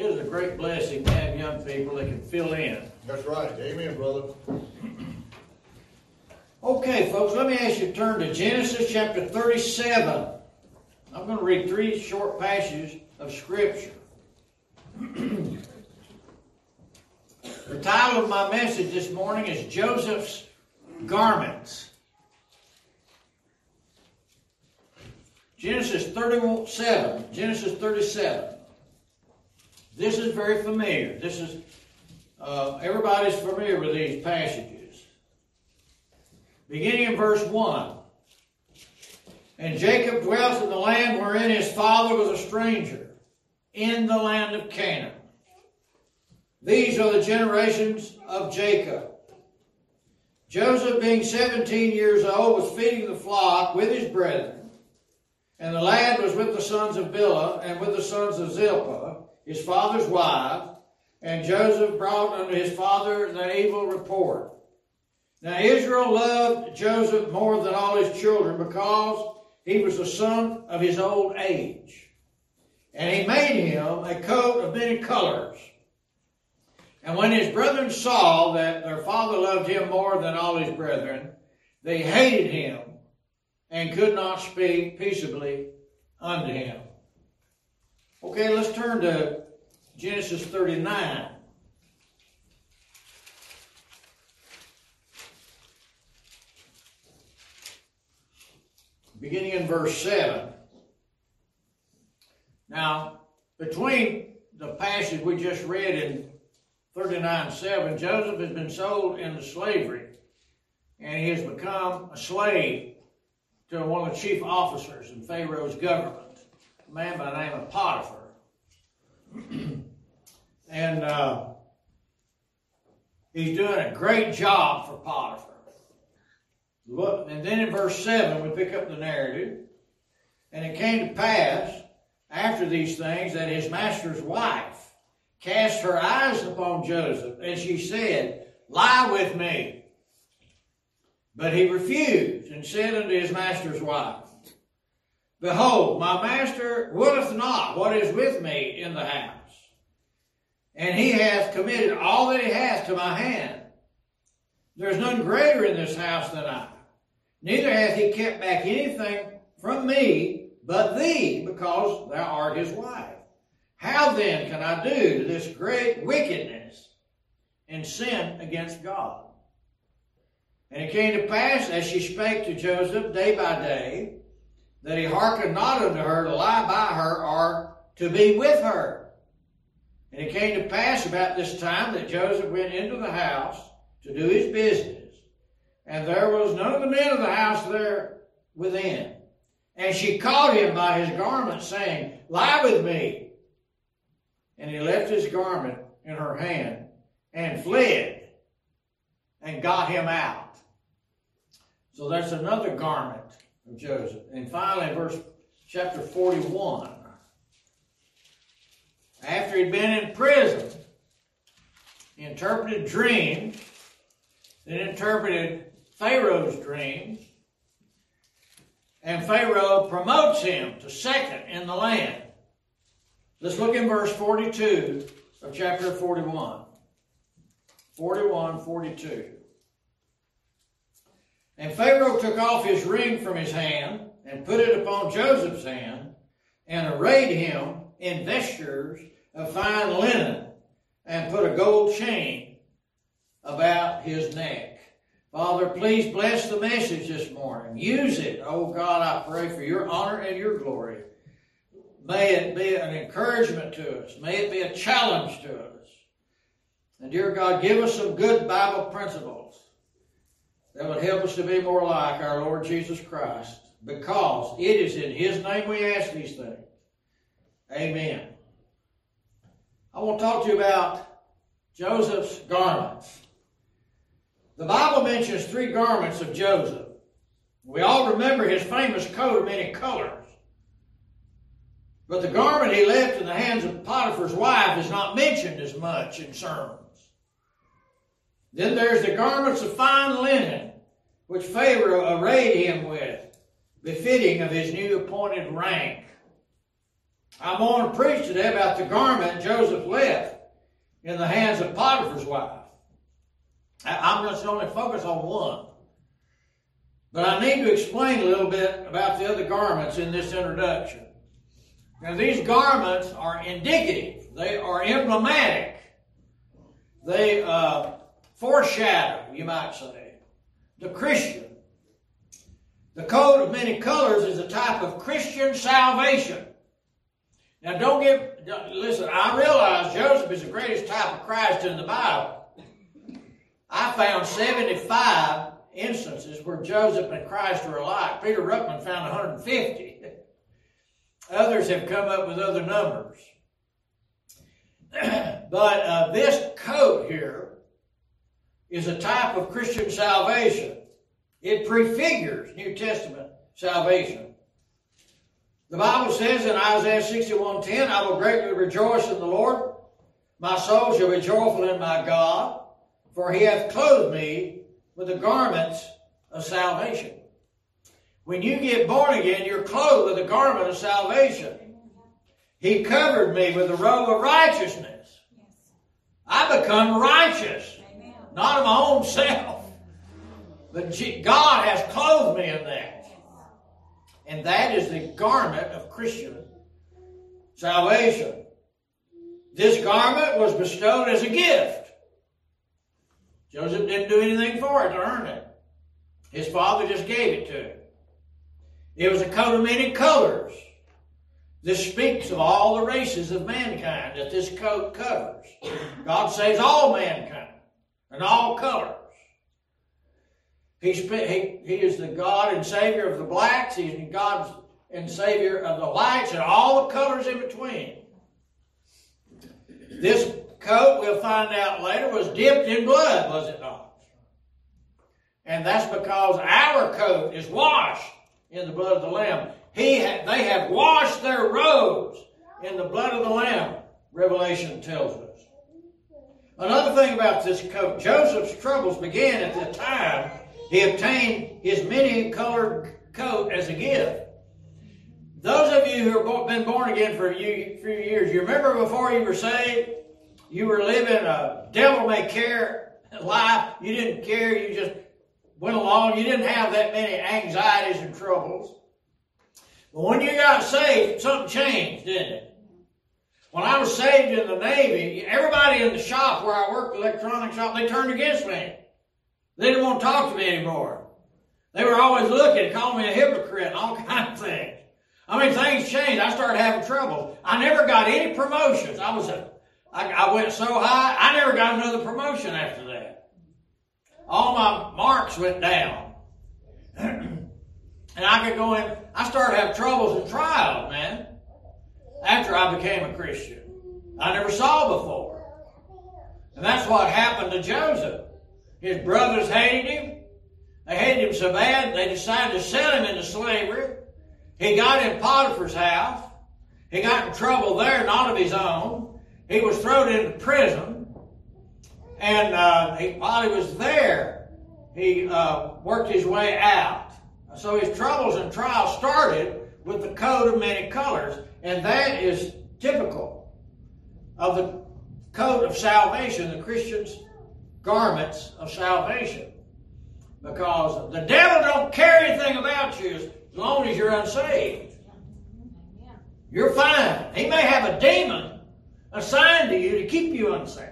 It is a great blessing to have young people that can fill in. That's right. Amen, brother. Okay, folks, let me ask you to turn to Genesis chapter 37. I'm going to read three short passages of Scripture. the title of my message this morning is Joseph's Garments. Genesis 37. Genesis 37. This is very familiar. This is, uh, everybody's familiar with these passages. Beginning in verse 1. And Jacob dwelt in the land wherein his father was a stranger, in the land of Canaan. These are the generations of Jacob. Joseph, being 17 years old, was feeding the flock with his brethren. And the lad was with the sons of Bilhah and with the sons of Zilpah, his father's wife. And Joseph brought unto his father the evil report. Now Israel loved Joseph more than all his children because he was the son of his old age. And he made him a coat of many colors. And when his brethren saw that their father loved him more than all his brethren, they hated him and could not speak peaceably unto him. Okay, let's turn to Genesis 39. beginning in verse 7. Now, between the passage we just read in 39 7, Joseph has been sold into slavery and he has become a slave to one of the chief officers in Pharaoh's government, a man by the name of Potiphar. and uh, he's doing a great job for Potiphar. Look, and then in verse 7, we pick up the narrative. And it came to pass after these things that his master's wife cast her eyes upon Joseph, and she said, Lie with me. But he refused and said unto his master's wife, Behold, my master willeth not what is with me in the house. And he hath committed all that he hath to my hand. There is none greater in this house than I. Neither hath he kept back anything from me but thee, because thou art his wife. How then can I do this great wickedness and sin against God? And it came to pass, as she spake to Joseph day by day, that he hearkened not unto her to lie by her or to be with her. And it came to pass about this time that Joseph went into the house to do his business. And there was none of the men of the house there within. And she caught him by his garment, saying, Lie with me. And he left his garment in her hand and fled and got him out. So that's another garment of Joseph. And finally, verse chapter 41. After he'd been in prison, he interpreted dreams, then interpreted Pharaoh's dreams, and Pharaoh promotes him to second in the land. Let's look in verse 42 of chapter 41. 41, 42. And Pharaoh took off his ring from his hand and put it upon Joseph's hand and arrayed him in vestures of fine linen and put a gold chain about his neck. Father, please bless the message this morning. Use it. Oh God, I pray for your honor and your glory. May it be an encouragement to us. May it be a challenge to us. And dear God, give us some good Bible principles that would help us to be more like our Lord Jesus Christ because it is in His name we ask these things. Amen. I want to talk to you about Joseph's garments. The Bible mentions three garments of Joseph. We all remember his famous coat of many colors. But the garment he left in the hands of Potiphar's wife is not mentioned as much in sermons. Then there's the garments of fine linen, which Pharaoh arrayed him with, befitting of his new appointed rank. I'm going to preach today about the garment Joseph left in the hands of Potiphar's wife. I'm just going to only focus on one. But I need to explain a little bit about the other garments in this introduction. Now, these garments are indicative, they are emblematic, they uh, foreshadow, you might say, the Christian. The coat of many colors is a type of Christian salvation. Now, don't get, listen, I realize Joseph is the greatest type of Christ in the Bible. I found 75 instances where Joseph and Christ are alike. Peter Ruckman found 150. Others have come up with other numbers. but uh, this coat here is a type of Christian salvation. It prefigures New Testament salvation. The Bible says in Isaiah 61:10, I will greatly rejoice in the Lord. My soul shall be joyful in my God, for he hath clothed me with the garments of salvation. When you get born again, you're clothed with the garment of salvation. He covered me with the robe of righteousness. I become righteous, not of my own self, but God has clothed me in that. And that is the garment of Christian salvation. This garment was bestowed as a gift. Joseph didn't do anything for it to earn it. His father just gave it to him. It was a coat of many colors. This speaks of all the races of mankind that this coat covers. God saves all mankind and all colors. He, he, he is the God and Savior of the blacks. He's the God and Savior of the whites and all the colors in between. This coat, we'll find out later, was dipped in blood, was it not? And that's because our coat is washed in the blood of the Lamb. He ha- they have washed their robes in the blood of the Lamb, Revelation tells us. Another thing about this coat, Joseph's troubles began at the time he obtained his many colored coat as a gift. Those of you who have been born again for a few years, you remember before you were saved, you were living a devil may care life. You didn't care. You just went along. You didn't have that many anxieties and troubles. But when you got saved, something changed, didn't it? When I was saved in the Navy, everybody in the shop where I worked, the electronic shop, they turned against me. They didn't want to talk to me anymore. They were always looking, calling me a hypocrite and all kinds of things. I mean, things changed. I started having trouble. I never got any promotions. I was a, I, I went so high, I never got another promotion after that. All my marks went down. and I could go in, I started having troubles and trials, man, after I became a Christian. I never saw before. And that's what happened to Joseph. His brothers hated him. They hated him so bad they decided to sell him into slavery. He got in Potiphar's house. He got in trouble there, not of his own. He was thrown into prison. And uh, he, while he was there, he uh, worked his way out. So his troubles and trials started with the coat of many colors, and that is typical of the coat of salvation the Christians garments of salvation. Because the devil don't care anything about you as long as you're unsaved. You're fine. He may have a demon assigned to you to keep you unsaved.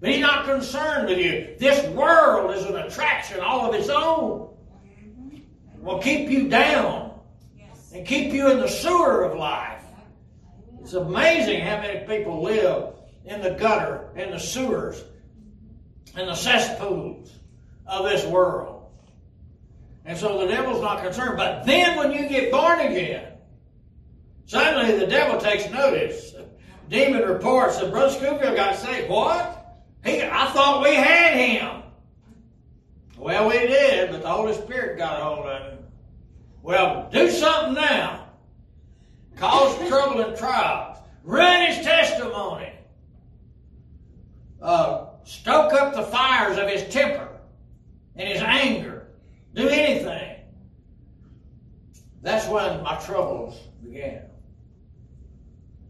But he's not concerned with you. This world is an attraction all of its own. Will keep you down and keep you in the sewer of life. It's amazing how many people live in the gutter, in the sewers, and the cesspools of this world. And so the devil's not concerned. But then when you get born again, suddenly the devil takes notice. Demon reports that Brother Scofield got saved. What? He, I thought we had him. Well, we did, but the Holy Spirit got a hold of him. Well, do something now. Cause trouble and trials. Run his testimony. Uh, stoke up the fires of his temper and his anger. Do anything. That's when my troubles began.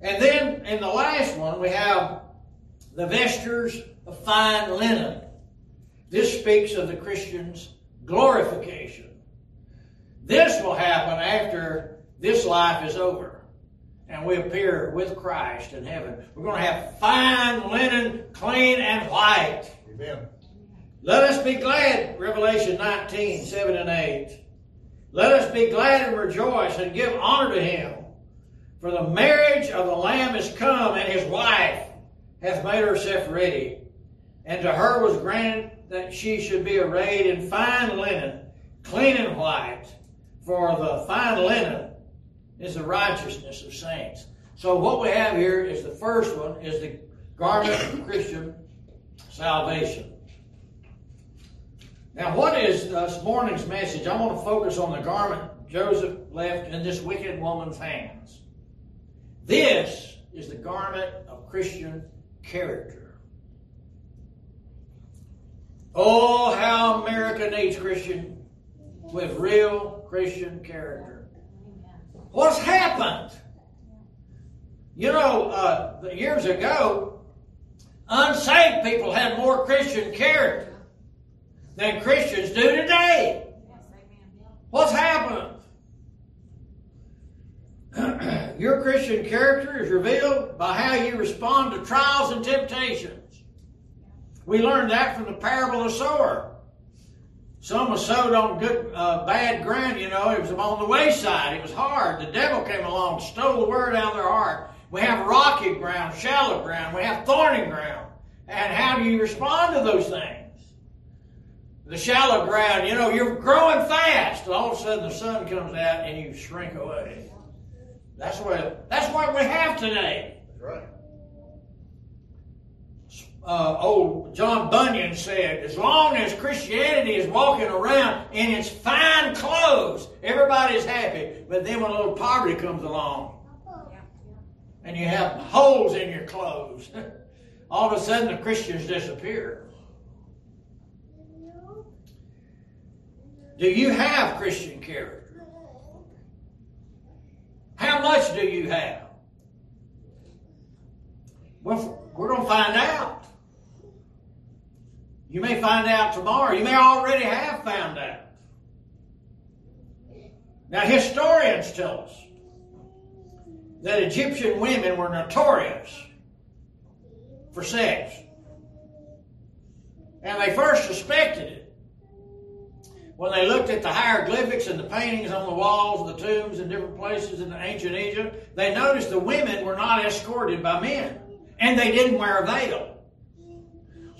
And then in the last one, we have the vestures of fine linen. This speaks of the Christian's glorification. This will happen after this life is over and we appear with Christ in heaven. We're going to have fine linen, clean and white. Amen. Let us be glad, Revelation 19, 7 and 8. Let us be glad and rejoice and give honor to him. For the marriage of the Lamb is come, and his wife hath made herself ready. And to her was granted that she should be arrayed in fine linen, clean and white. For the fine linen is the righteousness of saints. So what we have here is the first one is the garment of Christian salvation. Now, what is this morning's message? I want to focus on the garment Joseph left in this wicked woman's hands. This is the garment of Christian character. Oh, how America needs Christian with real Christian character. What's happened? You know, uh, years ago, unsaved people had more Christian character than Christians do today. What's happened? Your Christian character is revealed by how you respond to trials and temptations. We learned that from the parable of the sower. Some was sowed on good, uh, bad ground, you know. It was on the wayside. It was hard. The devil came along, stole the word out of their heart. We have rocky ground, shallow ground. We have thorny ground. And how do you respond to those things? The shallow ground, you know, you're growing fast. All of a sudden the sun comes out and you shrink away. That's what, that's what we have today. That's right. Uh, old John Bunyan said, as long as Christianity is walking around in its fine clothes, everybody's happy. But then when a little poverty comes along, and you have holes in your clothes, all of a sudden the Christians disappear. Do you have Christian character? How much do you have? Well, we're going to find out. You may find out tomorrow. You may already have found out. Now, historians tell us that Egyptian women were notorious for sex. And they first suspected it when they looked at the hieroglyphics and the paintings on the walls of the tombs in different places in ancient Egypt. They noticed the women were not escorted by men, and they didn't wear a veil.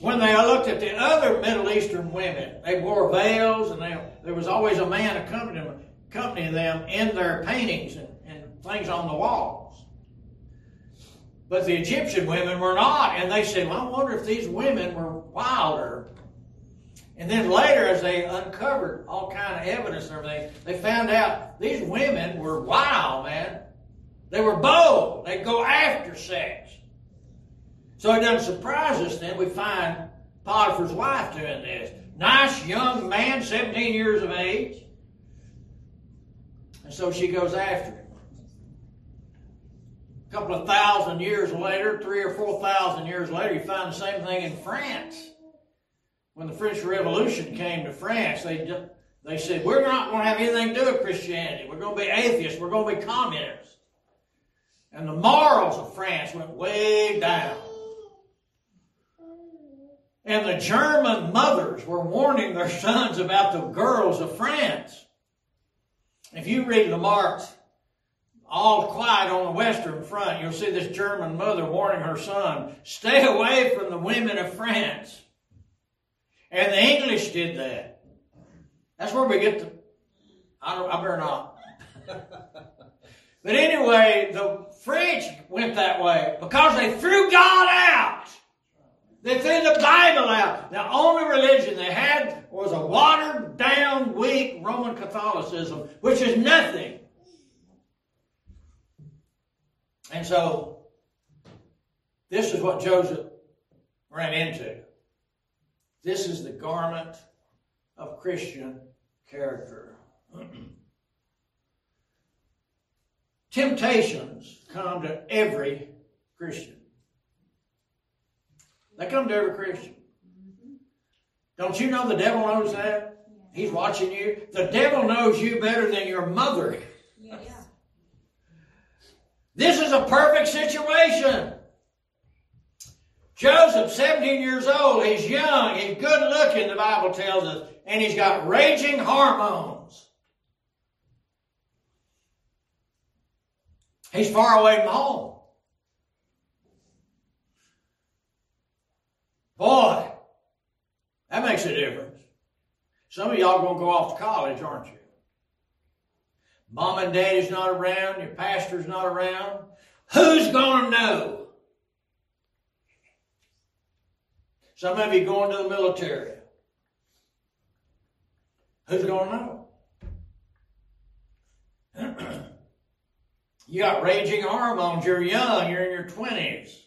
When they looked at the other Middle Eastern women, they wore veils, and they, there was always a man accompanying, accompanying them in their paintings and, and things on the walls. But the Egyptian women were not, and they said, well, I wonder if these women were wilder. And then later, as they uncovered all kind of evidence and everything, they found out these women were wild, man. They were bold. They'd go after sex. So it doesn't surprise us then we find Potiphar's wife doing this. Nice young man, 17 years of age. And so she goes after him. A couple of thousand years later, three or four thousand years later, you find the same thing in France. When the French Revolution came to France, they, they said, We're not going to have anything to do with Christianity. We're going to be atheists. We're going to be communists. And the morals of France went way down. And the German mothers were warning their sons about the girls of France. If you read Remarque's All Quiet on the Western Front, you'll see this German mother warning her son, stay away from the women of France. And the English did that. That's where we get the, I, don't, I better not. but anyway, the French went that way because they threw God out. They threw the Bible out. The only religion they had was a watered down, weak Roman Catholicism, which is nothing. And so, this is what Joseph ran into. This is the garment of Christian character. Temptations come to every Christian. They come to every Christian. Don't you know the devil knows that? He's watching you. The devil knows you better than your mother. This is a perfect situation. Joseph, 17 years old, he's young, he's good looking, the Bible tells us, and he's got raging hormones. He's far away from home. Boy, that makes a difference. Some of y'all gonna go off to college, aren't you? Mom and daddy's not around, your pastor's not around. Who's gonna know? Some of you going to the military. Who's gonna know? you got raging hormones, you're young, you're in your twenties.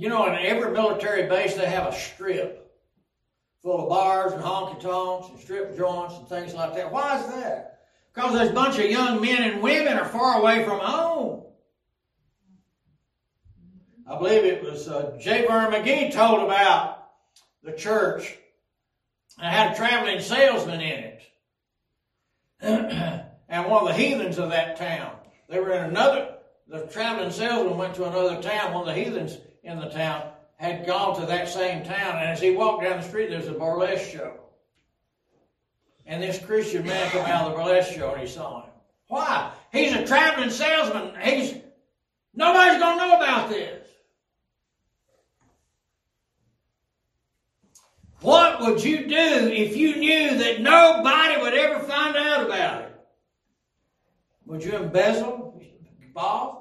You know, in every military base they have a strip full of bars and honky tonks and strip joints and things like that. Why is that? Because there's a bunch of young men and women are far away from home. I believe it was uh, J. McGee told about the church and had a traveling salesman in it. and one of the heathens of that town. They were in another, the traveling salesman went to another town. One of the heathens in the town had gone to that same town, and as he walked down the street, there was a burlesque show. And this Christian man come out of the burlesque show and he saw him. Why? He's a traveling salesman. He's nobody's gonna know about this. What would you do if you knew that nobody would ever find out about it? Would you embezzle, Bob?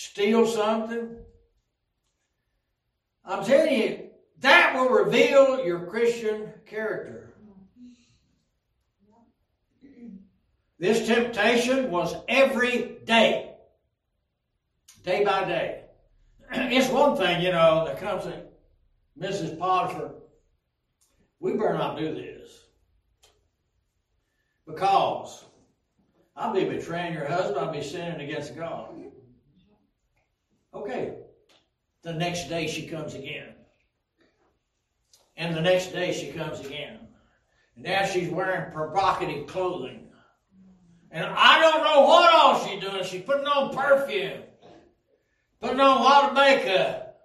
Steal something? I'm telling you, that will reveal your Christian character. This temptation was every day, day by day. It's one thing, you know, that comes to Mrs. Potiphar, we better not do this. Because I'll be betraying your husband, I'll be sinning against God. Okay, the next day she comes again. And the next day she comes again. And now she's wearing provocative clothing. And I don't know what all she's doing. She's putting on perfume, putting on a lot of makeup.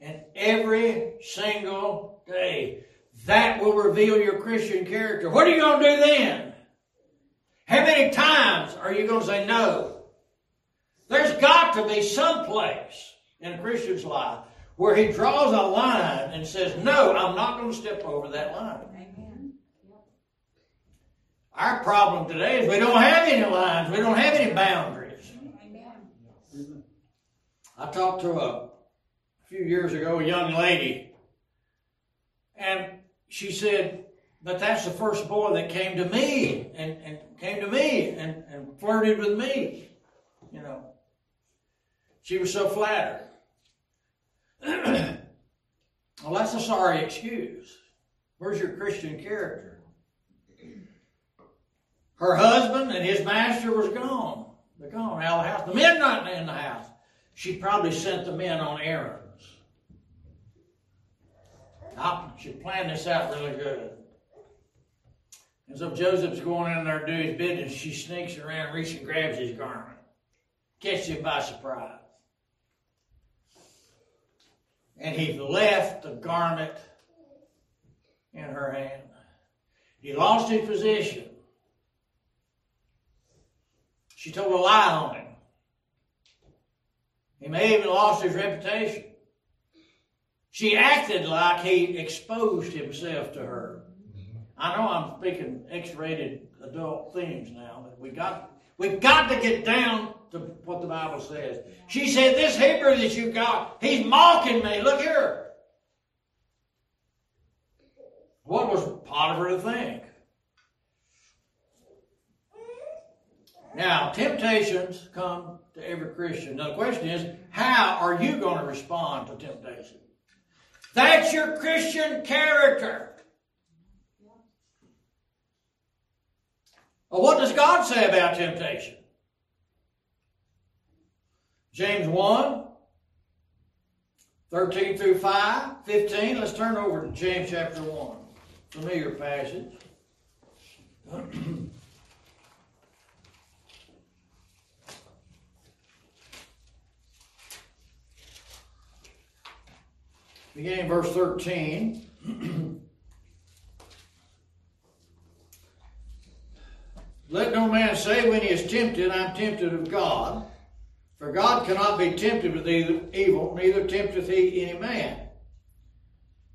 And every single day, that will reveal your Christian character. What are you going to do then? How many times are you going to say no? There's got to be some place in a Christian's life where he draws a line and says, No, I'm not going to step over that line. Amen. Our problem today is we don't have any lines, we don't have any boundaries. Amen. I talked to a, a few years ago a young lady, and she said, But that's the first boy that came to me and, and came to me and, and flirted with me. You know. She was so flattered. well, that's a sorry excuse. Where's your Christian character? Her husband and his master was gone. They're gone out of the house. The men not in the house. She probably sent the men on errands. She planned this out really good. And so Joseph's going in there to do his business. She sneaks around, reaches and grabs his garment. Catches him by surprise. And he left the garment in her hand. He lost his position. She told a lie on him. He may have even lost his reputation. She acted like he exposed himself to her. I know I'm speaking X-rated adult themes now, but we got we got to get down to what the Bible says. She said, "This Hebrew that you got, he's mocking me. Look here." What was Potiphar to think? Now, temptations come to every Christian. Now, the question is, how are you going to respond to temptation? That's your Christian character. Well, what does God say about temptation? James 1, 13 through 5, 15. Let's turn over to James chapter 1. Familiar passage. Beginning verse 13. Let no man say when he is tempted, I'm tempted of God. For God cannot be tempted with evil, neither tempteth he any man.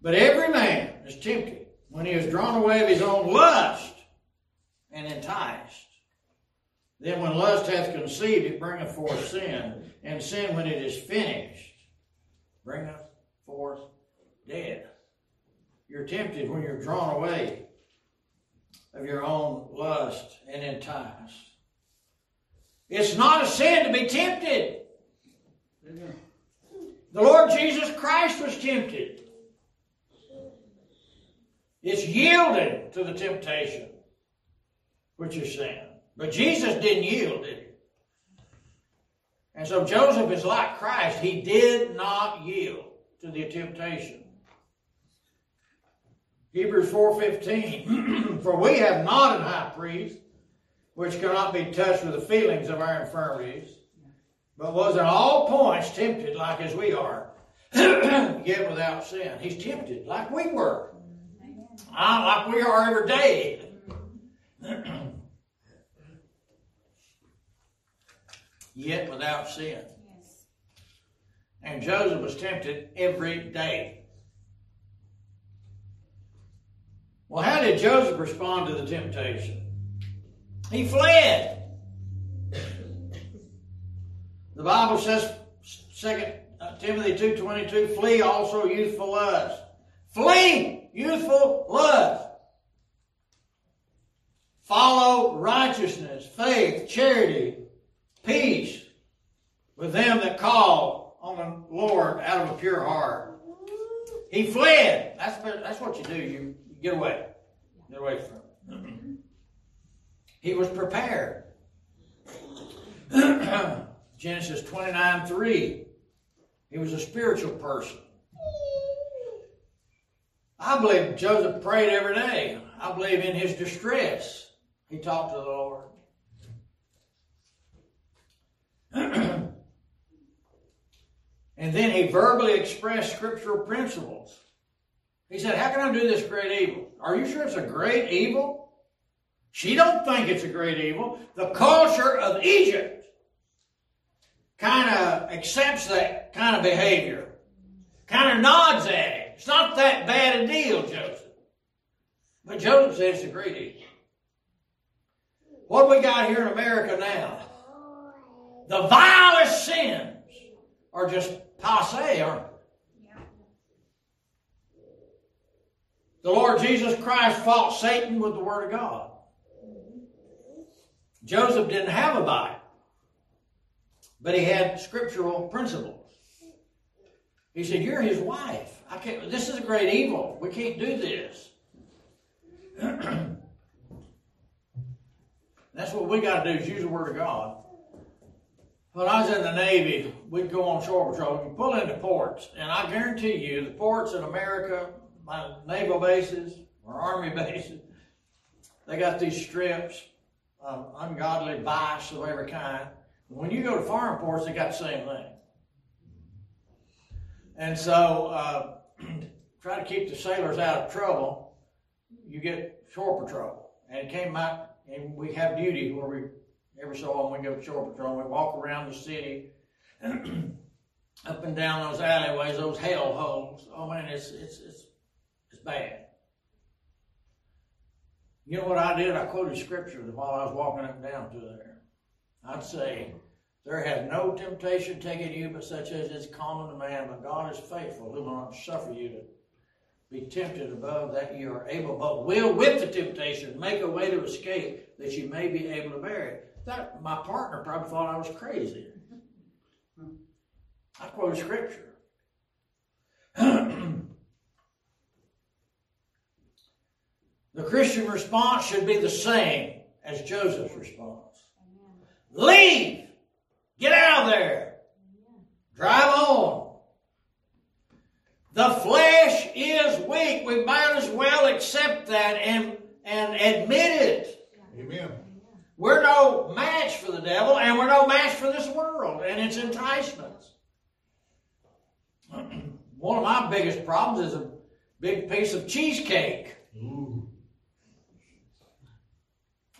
But every man is tempted when he is drawn away of his own lust and enticed. Then when lust hath conceived, it bringeth forth sin, and sin when it is finished bringeth forth death. You're tempted when you're drawn away of your own lust and enticed. It's not a sin to be tempted. The Lord Jesus Christ was tempted. It's yielding to the temptation, which is sin. But Jesus didn't yield, did he? And so Joseph is like Christ. He did not yield to the temptation. Hebrews 4.15, For we have not an high priest which cannot be touched with the feelings of our infirmities, but was in all points tempted like as we are, yet without sin. He's tempted like we were, like we are every day. yet without sin. And Joseph was tempted every day. Well, how did Joseph respond to the temptation? He fled. The Bible says, uh, Timothy 2.22, flee also youthful lust. Flee youthful lust. Follow righteousness, faith, charity, peace with them that call on the Lord out of a pure heart. He fled. That's, that's what you do. You get away. Get away from it. He was prepared. Genesis 29 3. He was a spiritual person. I believe Joseph prayed every day. I believe in his distress, he talked to the Lord. and then he verbally expressed scriptural principles. He said, How can I do this great evil? Are you sure it's a great evil? She don't think it's a great evil. The culture of Egypt kind of accepts that kind of behavior, kind of nods at it. It's not that bad a deal, Joseph. But Joseph says it's a great evil. What do we got here in America now? The vilest sins are just passe, aren't they? The Lord Jesus Christ fought Satan with the Word of God. Joseph didn't have a Bible, but he had scriptural principles. He said, You're his wife. I can't, this is a great evil. We can't do this. That's what we got to do is use the Word of God. When I was in the Navy, we'd go on shore patrol. We pull into ports, and I guarantee you, the ports in America, my naval bases or army bases, they got these strips of ungodly vice of every kind. When you go to foreign ports, they got the same thing. And so, uh, try to keep the sailors out of trouble. You get shore patrol, and it came out, and we have duty where we every so often we go to shore patrol. We walk around the city, up and down those alleyways, those hell holes. Oh man, it's it's it's bad. You know what I did? I quoted scripture while I was walking up and down to there. I'd say, There has no temptation taken you but such as is common to man, but God is faithful, who will not suffer you to be tempted above that you are able, but will with the temptation make a way to escape that you may be able to bear it. That my partner probably thought I was crazy. I quoted scripture. The Christian response should be the same as Joseph's response. Leave! Get out of there! Drive on! The flesh is weak. We might as well accept that and, and admit it. Amen. We're no match for the devil, and we're no match for this world and its enticements. One of my biggest problems is a big piece of cheesecake. Ooh.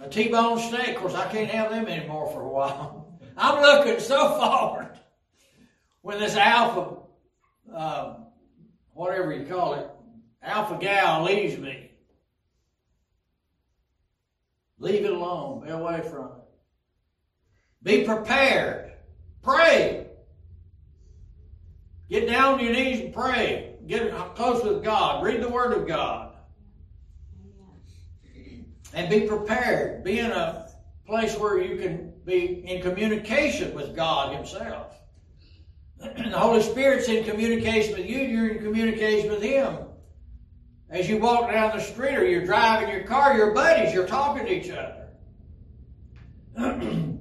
A T-bone steak. Of course, I can't have them anymore for a while. I'm looking so forward when this alpha, uh, whatever you call it, alpha gal leaves me. Leave it alone. Be away from it. Be prepared. Pray. Get down on your knees and pray. Get close with God. Read the Word of God. And be prepared. Be in a place where you can be in communication with God Himself. the Holy Spirit's in communication with you, you're in communication with Him. As you walk down the street or you're driving your car, your buddies, you're talking to each other.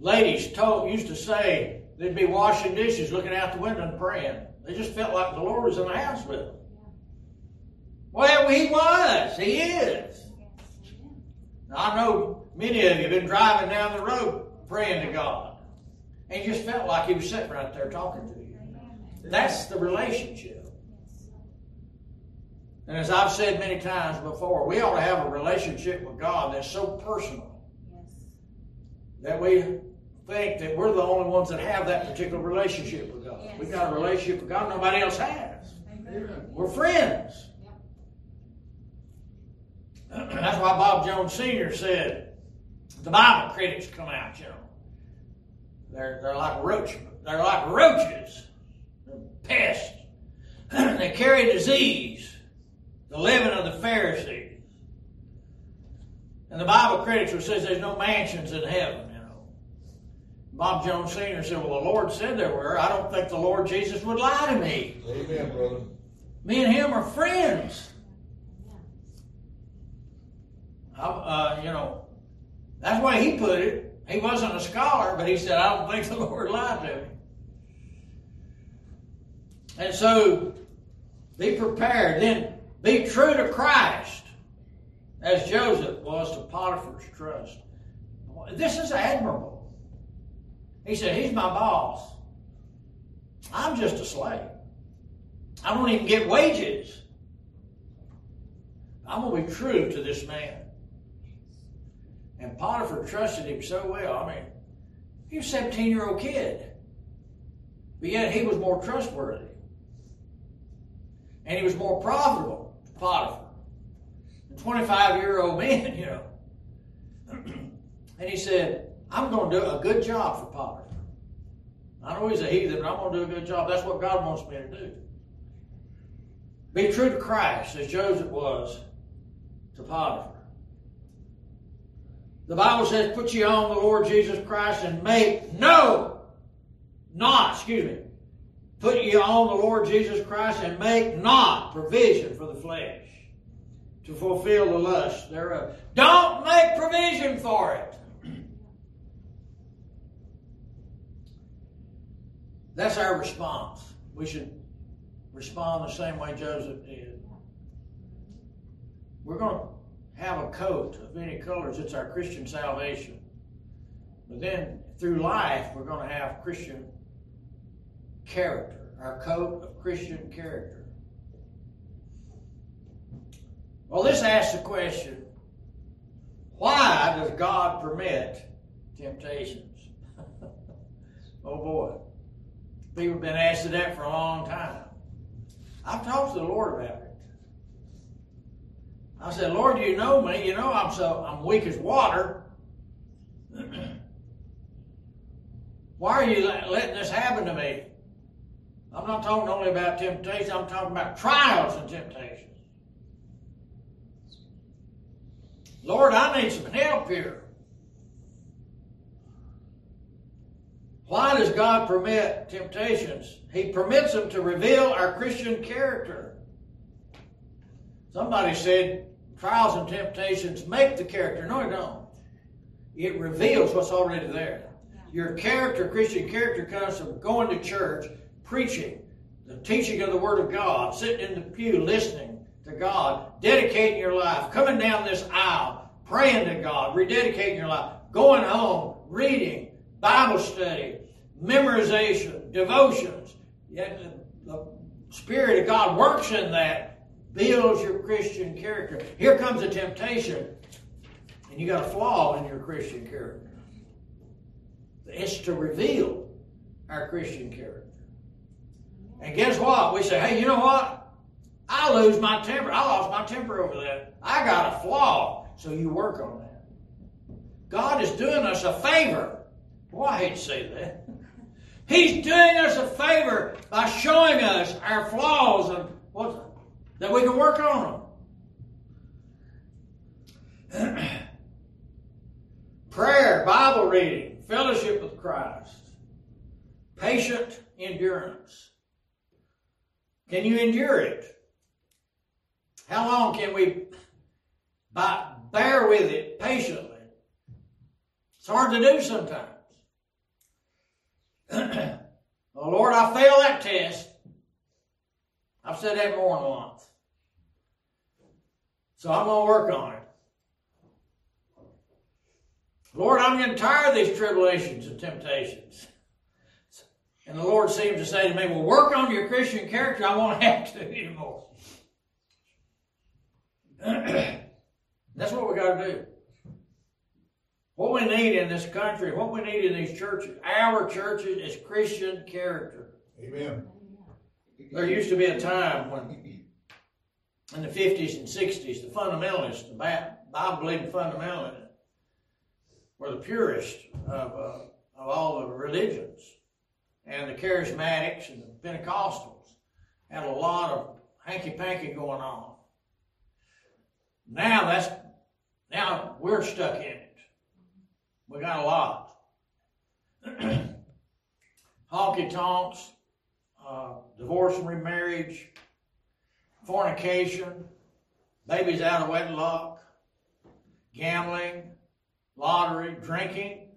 Ladies told used to say they'd be washing dishes, looking out the window and praying. They just felt like the Lord was in the house with them. Well, he was. He is. I know many of you have been driving down the road praying to God. And you just felt like he was sitting right there talking to you. That's the relationship. And as I've said many times before, we ought to have a relationship with God that's so personal that we think that we're the only ones that have that particular relationship with God. We've got a relationship with God nobody else has. We're friends. That's why Bob Jones Sr. said the Bible critics come out, you know. They're, they're like roach, they're like roaches, they're pests. they carry disease, the leaven of the Pharisees. And the Bible critics will say there's no mansions in heaven, you know. Bob Jones Sr. said, Well, the Lord said there were. I don't think the Lord Jesus would lie to me. Amen, brother. Me and him are friends. I, uh, you know, that's why he put it. He wasn't a scholar, but he said, I don't think the Lord lied to me. And so, be prepared. Then, be true to Christ, as Joseph was to Potiphar's trust. This is admirable. He said, He's my boss. I'm just a slave. I don't even get wages. I'm going to be true to this man. And Potiphar trusted him so well. I mean, he was a 17 year old kid. But yet he was more trustworthy. And he was more profitable to Potiphar. than 25 year old man, you know. and he said, I'm going to do a good job for Potiphar. I know he's a heathen, but I'm going to do a good job. That's what God wants me to do. Be true to Christ as Joseph was to Potiphar. The Bible says, put ye on the Lord Jesus Christ and make no, not, excuse me, put ye on the Lord Jesus Christ and make not provision for the flesh to fulfill the lust thereof. Don't make provision for it. That's our response. We should respond the same way Joseph did. We're going to have a coat of many colors. It's our Christian salvation. But then through life, we're going to have Christian character, our coat of Christian character. Well, this asks the question why does God permit temptations? oh boy. People have been asking that for a long time. I've talked to the Lord about it. I said, Lord, you know me. You know I'm so I'm weak as water. Why are you letting this happen to me? I'm not talking only about temptation. I'm talking about trials and temptations. Lord, I need some help here. Why does God permit temptations? He permits them to reveal our Christian character. Somebody said trials and temptations make the character. No, it don't. It reveals what's already there. Your character, Christian character, comes from going to church, preaching, the teaching of the Word of God, sitting in the pew, listening to God, dedicating your life, coming down this aisle, praying to God, rededicating your life, going home, reading, Bible study, memorization, devotions. Yet the Spirit of God works in that, builds your Christian character. Here comes a temptation, and you got a flaw in your Christian character. It's to reveal our Christian character. And guess what? We say, hey, you know what? I lose my temper. I lost my temper over that. I got a flaw. So you work on that. God is doing us a favor. Boy, I hate to say that. He's doing us a favor by showing us our flaws and what that we can work on them. Prayer, Bible reading, fellowship with Christ, patient endurance. Can you endure it? How long can we bear with it patiently? It's hard to do sometimes. oh Lord, I failed that test. I've said that more than once. So I'm going to work on it. Lord, I'm getting tired of these tribulations and temptations. And the Lord seems to say to me, Well, work on your Christian character. I won't have to anymore. That's what we got to do. What we need in this country, what we need in these churches, our churches, is Christian character. Amen. There used to be a time when, in the 50s and 60s, the fundamentalists, the Bible believing fundamentalists, were the purest of, uh, of all the religions. And the charismatics and the Pentecostals had a lot of hanky panky going on. Now that's now we're stuck in it. We got a lot. Honky tonks, uh, divorce and remarriage, fornication, babies out of wedlock, gambling, lottery, drinking.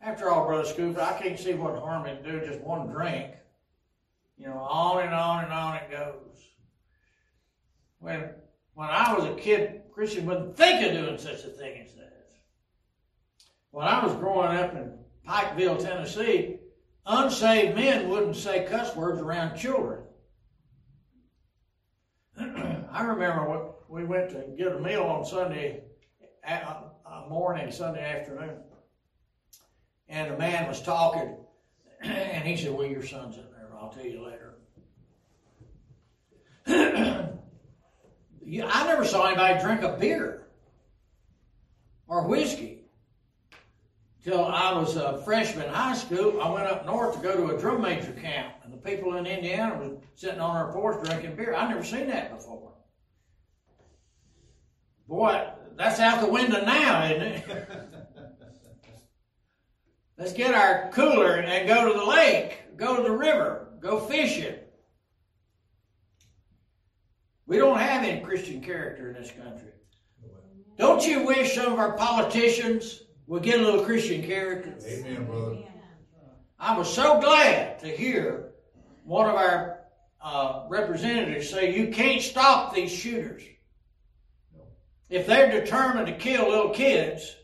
After all, Brother Scoop, I can't see what harm it do just one drink. You know, on and on and on it goes. When when I was a kid, Christian wouldn't think of doing such a thing as that. When I was growing up in Pikeville, Tennessee, unsaved men wouldn't say cuss words around children. I remember we went to get a meal on Sunday morning, Sunday afternoon, and the man was talking, and he said, "Well, your son's in there. I'll tell you later." I never saw anybody drink a beer or whiskey till I was a freshman in high school. I went up north to go to a drum major camp, and the people in Indiana were sitting on our porch drinking beer. I'd never seen that before. Boy, that's out the window now, isn't it? Let's get our cooler and go to the lake, go to the river, go fishing. We don't have any Christian character in this country. Don't you wish some of our politicians would get a little Christian character? Amen, brother. I was so glad to hear one of our uh, representatives say, You can't stop these shooters. If they're determined to kill little kids,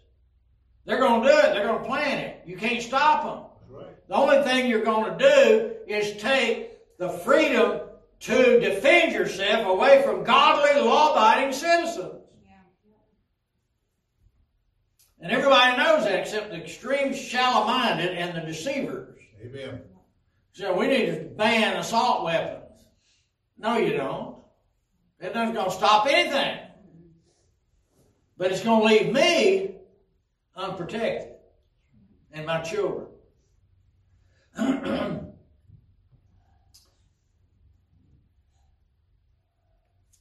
they're going to do it. They're going to plan it. You can't stop them. Right. The only thing you're going to do is take the freedom to defend yourself away from godly, law abiding citizens. And everybody knows that except the extreme shallow minded and the deceivers. Amen. So we need to ban assault weapons. No, you don't. It doesn't going to stop anything. But it's going to leave me unprotected and my children.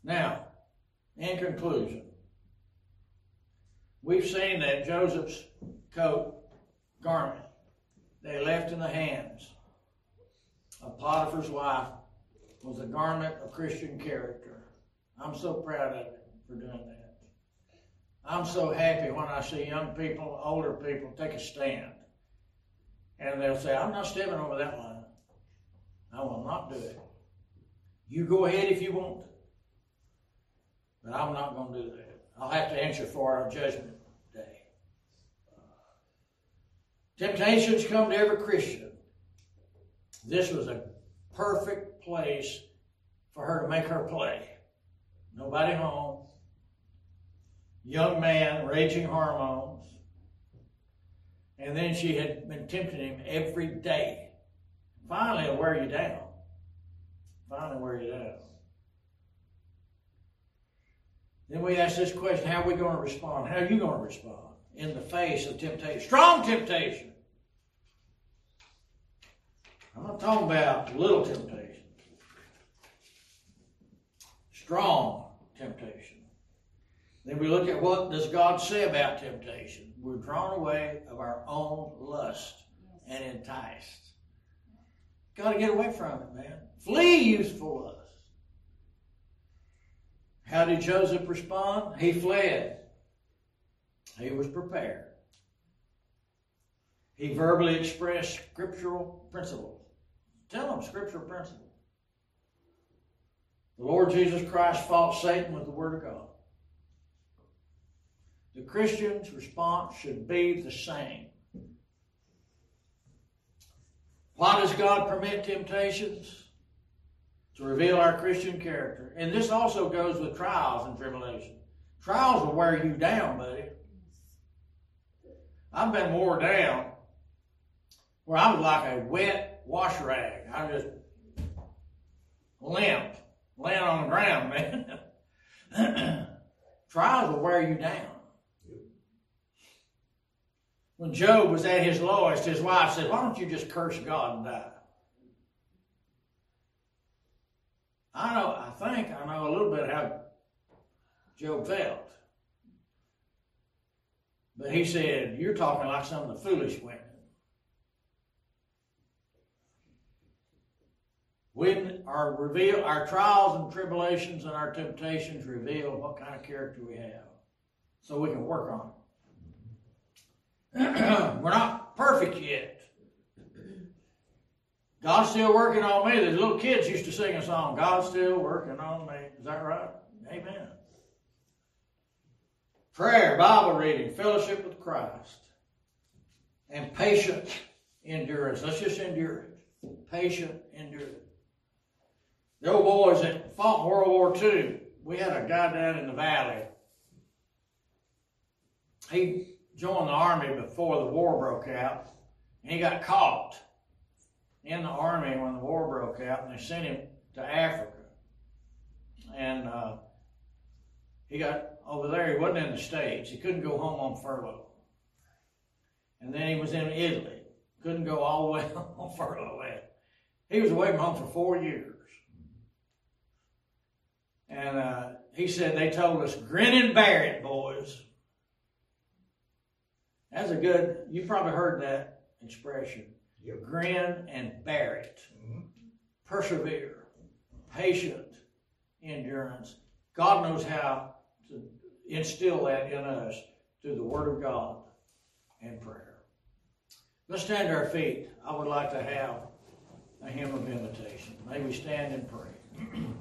now, in conclusion, we've seen that Joseph's coat, garment, they left in the hands of Potiphar's wife was a garment of Christian character. I'm so proud of it for doing that. I'm so happy when I see young people, older people take a stand. And they'll say, I'm not stepping over that line. I will not do it. You go ahead if you want to. But I'm not going to do that. I'll have to answer for it on judgment day. Uh, temptations come to every Christian. This was a perfect place for her to make her play. Nobody home. Young man, raging hormones. And then she had been tempting him every day. Finally, it'll wear you down. Finally, wear you down. Then we ask this question how are we going to respond? How are you going to respond in the face of temptation? Strong temptation. I'm not talking about little temptation. Strong temptation. Then we look at what does God say about temptation. We're drawn away of our own lust and enticed. Got to get away from it, man. Flee youthful lust. How did Joseph respond? He fled. He was prepared. He verbally expressed scriptural principles. Tell them scriptural principles. The Lord Jesus Christ fought Satan with the Word of God. The Christian's response should be the same. Why does God permit temptations? To reveal our Christian character. And this also goes with trials and tribulation. Trials will wear you down, buddy. I've been wore down where I was like a wet wash rag. I just limp, laying on the ground, man. Trials will wear you down. When Job was at his lowest, his wife said, Why don't you just curse God and die? I know, I think I know a little bit how Job felt. But he said, You're talking like some of the foolish women. When our reveal our trials and tribulations and our temptations reveal what kind of character we have. So we can work on it. We're not perfect yet. God's still working on me. The little kids used to sing a song, God's still working on me. Is that right? Amen. Prayer, Bible reading, fellowship with Christ, and patient endurance. Let's just endure it. Patient endurance. The old boys that fought in World War II, we had a guy down in the valley. He joined the army before the war broke out, and he got caught in the army when the war broke out, and they sent him to Africa. And uh, he got over there. He wasn't in the States. He couldn't go home on furlough. And then he was in Italy. Couldn't go all the way on furlough. He was away from home for four years. And uh, he said, they told us, grin and bear it, boys. That's a good, you probably heard that expression. Yep. Grin and bear it. Mhm. Persevere. Patient endurance. God knows how to instill that in us through the Word of God and prayer. Let's stand to our feet. I would like to have a hymn of invitation. May we stand and pray.